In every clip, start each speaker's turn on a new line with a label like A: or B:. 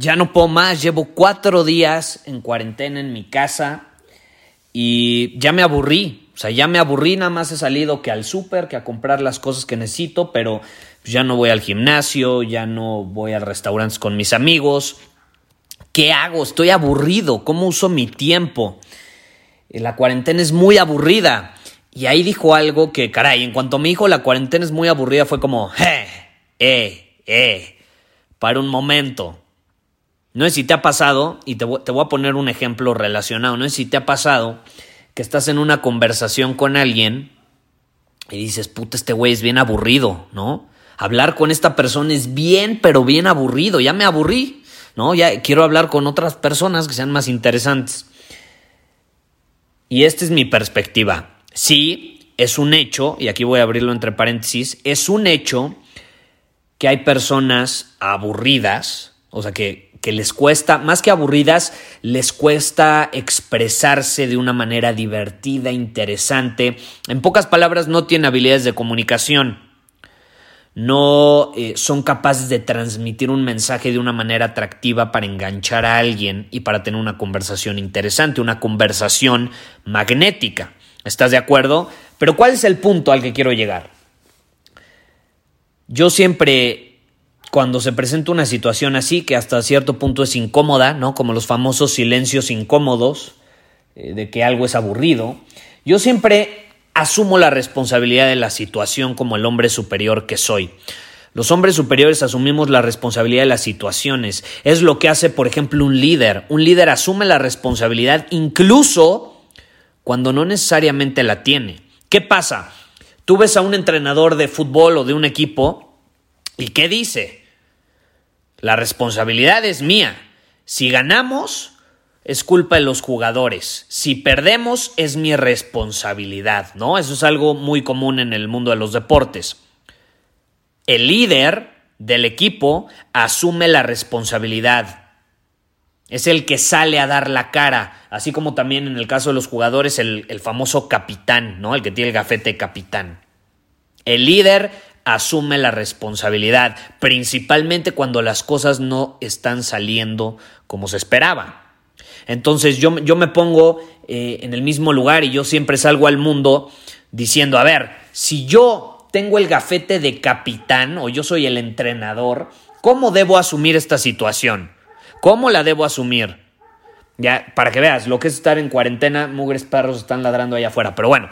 A: ya no puedo más, llevo cuatro días en cuarentena en mi casa y ya me aburrí. O sea, ya me aburrí, nada más he salido que al súper, que a comprar las cosas que necesito, pero ya no voy al gimnasio, ya no voy a restaurantes con mis amigos. ¿Qué hago? Estoy aburrido. ¿Cómo uso mi tiempo? La cuarentena es muy aburrida. Y ahí dijo algo que, caray, en cuanto me dijo la cuarentena es muy aburrida, fue como, eh, eh, eh, para un momento. No sé si te ha pasado, y te te voy a poner un ejemplo relacionado, no sé si te ha pasado que estás en una conversación con alguien y dices, puta, este güey es bien aburrido, ¿no? Hablar con esta persona es bien, pero bien aburrido, ya me aburrí, ¿no? Ya quiero hablar con otras personas que sean más interesantes. Y esta es mi perspectiva. Sí, es un hecho, y aquí voy a abrirlo entre paréntesis, es un hecho que hay personas aburridas, o sea, que, que les cuesta, más que aburridas, les cuesta expresarse de una manera divertida, interesante. En pocas palabras, no tienen habilidades de comunicación. No eh, son capaces de transmitir un mensaje de una manera atractiva para enganchar a alguien y para tener una conversación interesante, una conversación magnética. ¿Estás de acuerdo? Pero ¿cuál es el punto al que quiero llegar? Yo siempre, cuando se presenta una situación así, que hasta cierto punto es incómoda, ¿no? Como los famosos silencios incómodos, eh, de que algo es aburrido, yo siempre asumo la responsabilidad de la situación como el hombre superior que soy. Los hombres superiores asumimos la responsabilidad de las situaciones. Es lo que hace, por ejemplo, un líder. Un líder asume la responsabilidad incluso cuando no necesariamente la tiene. ¿Qué pasa? Tú ves a un entrenador de fútbol o de un equipo y ¿qué dice? La responsabilidad es mía. Si ganamos, es culpa de los jugadores. Si perdemos, es mi responsabilidad, ¿no? Eso es algo muy común en el mundo de los deportes. El líder del equipo asume la responsabilidad. Es el que sale a dar la cara, así como también en el caso de los jugadores, el, el famoso capitán, ¿no? El que tiene el gafete capitán. El líder asume la responsabilidad, principalmente cuando las cosas no están saliendo como se esperaba. Entonces yo, yo me pongo eh, en el mismo lugar y yo siempre salgo al mundo diciendo, a ver, si yo tengo el gafete de capitán o yo soy el entrenador, ¿cómo debo asumir esta situación? ¿Cómo la debo asumir? Ya, para que veas, lo que es estar en cuarentena, mugres perros están ladrando allá afuera. Pero bueno,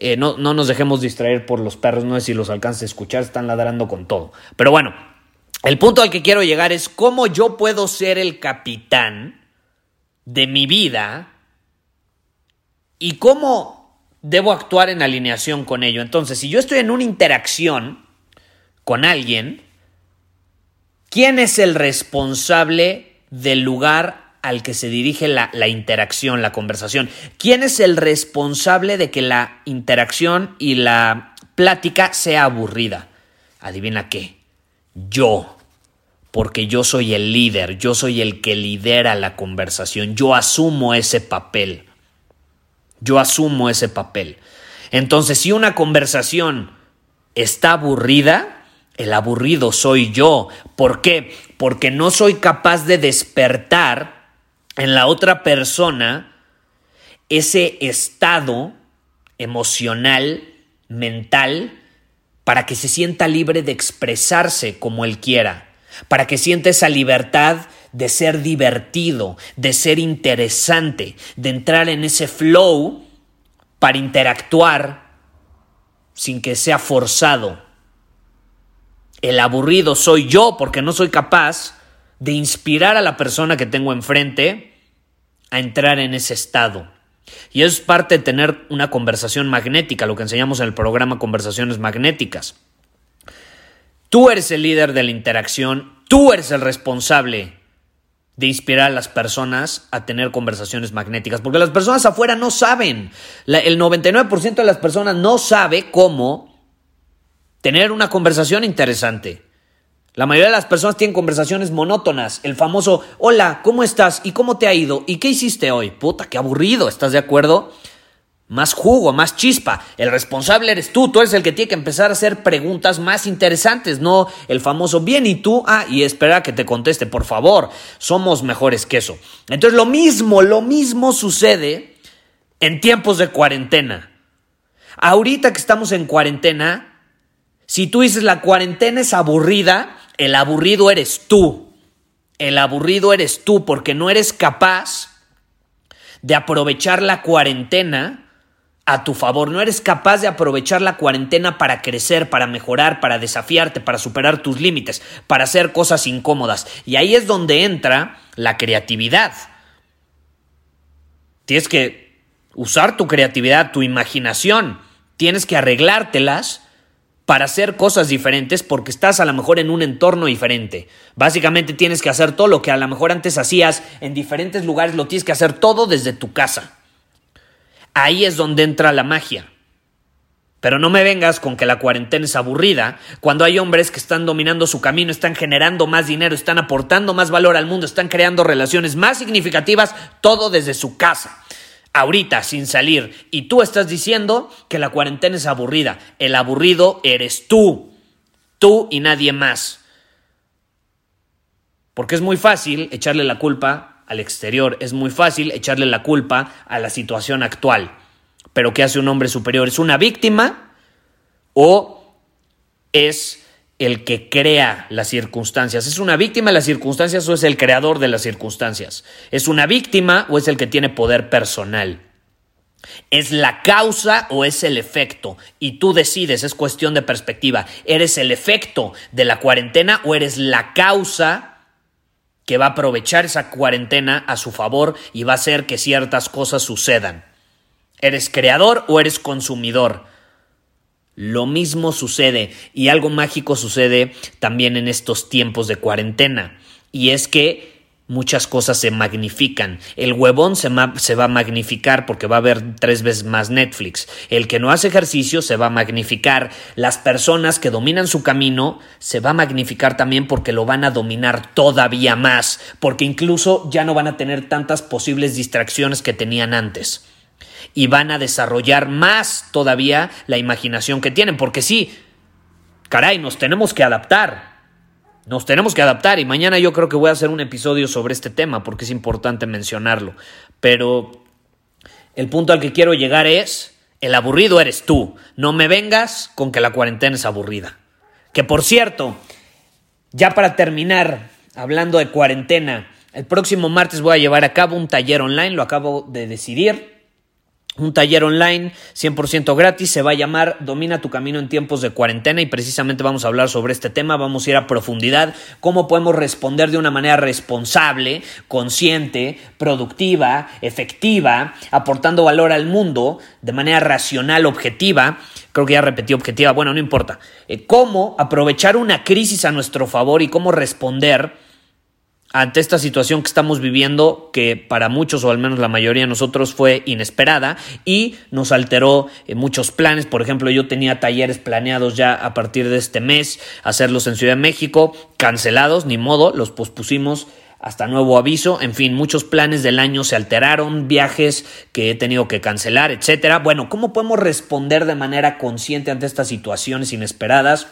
A: eh, no, no nos dejemos distraer por los perros, no sé si los alcances a escuchar, están ladrando con todo. Pero bueno, el punto al que quiero llegar es cómo yo puedo ser el capitán de mi vida y cómo debo actuar en alineación con ello. Entonces, si yo estoy en una interacción con alguien, ¿quién es el responsable del lugar al que se dirige la, interacción, la conversación? ¿Quién es el responsable de que la interacción y la plática sea aburrida? Adivina qué. Yo. Porque yo soy el líder, yo soy el que lidera la conversación, yo asumo ese papel. Yo asumo ese papel. Entonces, si una conversación está aburrida, el aburrido soy yo. ¿Por qué? Porque no soy capaz de despertar en la otra persona ese estado emocional, mental, para que se sienta libre de expresarse como él quiera. para que sienta esa libertad de ser divertido, de ser interesante, de entrar en ese flow para interactuar sin que sea forzado. El aburrido soy yo porque no soy capaz de inspirar a la persona que tengo enfrente a entrar en ese estado. Y es parte de tener una conversación magnética, lo que enseñamos en el programa Conversaciones Magnéticas. Tú eres el líder de la interacción, tú eres el responsable de inspirar a las personas a tener conversaciones magnéticas, porque las personas afuera no saben, el 99% de las personas no sabe cómo tener una conversación interesante. La mayoría de las personas tienen conversaciones monótonas. El famoso, hola, ¿cómo estás? ¿Y cómo te ha ido? ¿Y qué hiciste hoy? Puta, qué aburrido, ¿estás de acuerdo? Más jugo, más chispa. El responsable eres tú, tú eres el que tiene que empezar a hacer preguntas más interesantes, no el famoso bien y tú, ah, y espera que te conteste, por favor, somos mejores que eso. Entonces lo mismo, lo mismo sucede en tiempos de cuarentena. Ahorita que estamos en cuarentena, si tú dices la cuarentena es aburrida, el aburrido eres tú. El aburrido eres tú porque no eres capaz de aprovechar la cuarentena a tu favor. No eres capaz de aprovechar la cuarentena para crecer, para mejorar, para desafiarte, para superar tus límites, para hacer cosas incómodas. Y ahí es donde entra la creatividad. Tienes que usar tu creatividad, tu imaginación. Tienes que arreglártelas para hacer cosas diferentes porque estás a lo mejor en un entorno diferente. Básicamente tienes que hacer todo lo que a lo mejor antes hacías en diferentes lugares, lo tienes que hacer todo desde tu casa. Ahí es donde entra la magia. Pero no me vengas con que la cuarentena es aburrida, cuando hay hombres que están dominando su camino, están generando más dinero, están aportando más valor al mundo, están creando relaciones más significativas, todo desde su casa ahorita sin salir y tú estás diciendo que la cuarentena es aburrida. El aburrido eres tú, tú y nadie más. Porque es muy fácil echarle la culpa al exterior, es muy fácil echarle la culpa a la situación actual. Pero ¿qué hace un hombre superior? ¿Es una víctima o es el que crea las circunstancias. ¿Es una víctima de las circunstancias o es el creador de las circunstancias? ¿Es una víctima o es el que tiene poder personal? ¿Es la causa o es el efecto? Y tú decides, es cuestión de perspectiva. ¿Eres el efecto de la cuarentena o eres la causa que va a aprovechar esa cuarentena a su favor y va a hacer que ciertas cosas sucedan? ¿Eres creador o eres consumidor? Lo mismo sucede y algo mágico sucede también en estos tiempos de cuarentena. Y es que muchas cosas se magnifican. El huevón se, se, va a magnificar porque va a haber tres veces más Netflix. El que no hace ejercicio se va a magnificar. Las personas que dominan su camino se va a magnificar también porque lo van a dominar todavía más. Porque incluso ya no van a tener tantas posibles distracciones que tenían antes y van a desarrollar más todavía la imaginación que tienen, porque sí, caray, nos tenemos que adaptar. Nos tenemos que adaptar y mañana yo creo que voy a hacer un episodio sobre este tema porque es importante mencionarlo. Pero el punto al que quiero llegar es, el aburrido eres tú. No me vengas con que la cuarentena es aburrida. Que por cierto, ya para terminar, hablando de cuarentena, el próximo martes voy a llevar a cabo un taller online, lo acabo de decidir un taller online 100% gratis, se va a llamar Domina tu camino en tiempos de cuarentena y precisamente vamos a hablar sobre este tema, vamos a ir a profundidad, cómo podemos responder de una manera responsable, consciente, productiva, efectiva, aportando valor al mundo de manera racional, objetiva, creo que ya repetí objetiva, bueno, no importa, eh, cómo aprovechar una crisis a nuestro favor y cómo responder ante esta situación que estamos viviendo, que para muchos o al menos la mayoría de nosotros fue inesperada y nos alteró eh, muchos planes. Por ejemplo, yo tenía talleres planeados ya a partir de este mes, hacerlos en Ciudad de México, cancelados, ni modo, los pospusimos hasta nuevo aviso, en fin, muchos planes del año se alteraron, viajes que he tenido que cancelar, etcétera. Bueno, ¿cómo podemos responder de manera consciente ante estas situaciones inesperadas?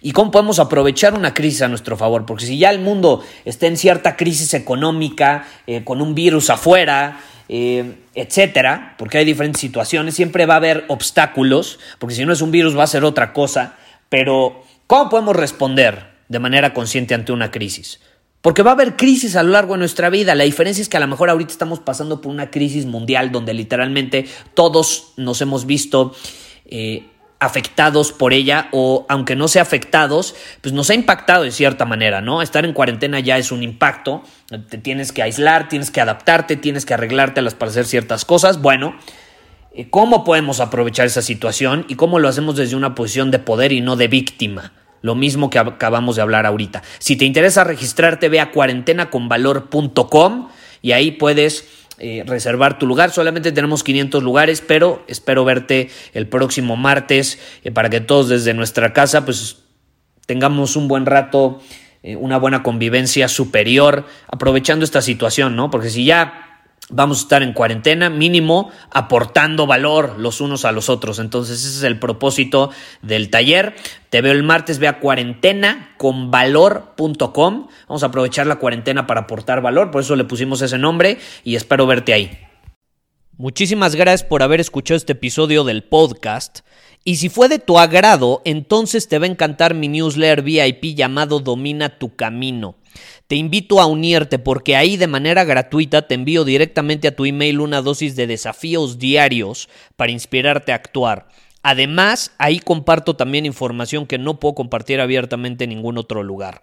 A: Y cómo podemos aprovechar una crisis a nuestro favor, porque si ya el mundo está en cierta crisis económica, eh, con un virus afuera, eh, etcétera, porque hay diferentes situaciones, siempre va a haber obstáculos, porque si no es un virus va a ser otra cosa, pero ¿cómo podemos responder? de manera consciente ante una crisis. Porque va a haber crisis a lo largo de nuestra vida. La diferencia es que a lo mejor ahorita estamos pasando por una crisis mundial donde literalmente todos nos hemos visto eh, afectados por ella o aunque no sea afectados, pues nos ha impactado de cierta manera, ¿no? Estar en cuarentena ya es un impacto, te tienes que aislar, tienes que adaptarte, tienes que arreglártelas para hacer ciertas cosas. Bueno, eh, ¿cómo podemos aprovechar esa situación y cómo lo hacemos desde una posición de poder y no de víctima? Lo mismo que acabamos de hablar ahorita. Si te interesa registrarte, ve a cuarentenaconvalor.com y ahí puedes eh, reservar tu lugar. Solamente tenemos 500 lugares, pero espero verte el próximo martes eh, para que todos desde nuestra casa pues tengamos un buen rato, eh, una buena convivencia superior, aprovechando esta situación, ¿no? Porque si ya vamos a estar en cuarentena, mínimo aportando valor los unos a los otros. Entonces ese es el propósito del taller. Te veo el martes, ve a cuarentena con valor.com. Vamos a aprovechar la cuarentena para aportar valor, por eso le pusimos ese nombre y espero verte ahí. Muchísimas gracias por haber escuchado este episodio del podcast. Y si fue de tu agrado, entonces te va a encantar mi newsletter VIP llamado Domina tu Camino. Te invito a unirte porque ahí de manera gratuita te envío directamente a tu email una dosis de desafíos diarios para inspirarte a actuar. Además, ahí comparto también información que no puedo compartir abiertamente en ningún otro lugar.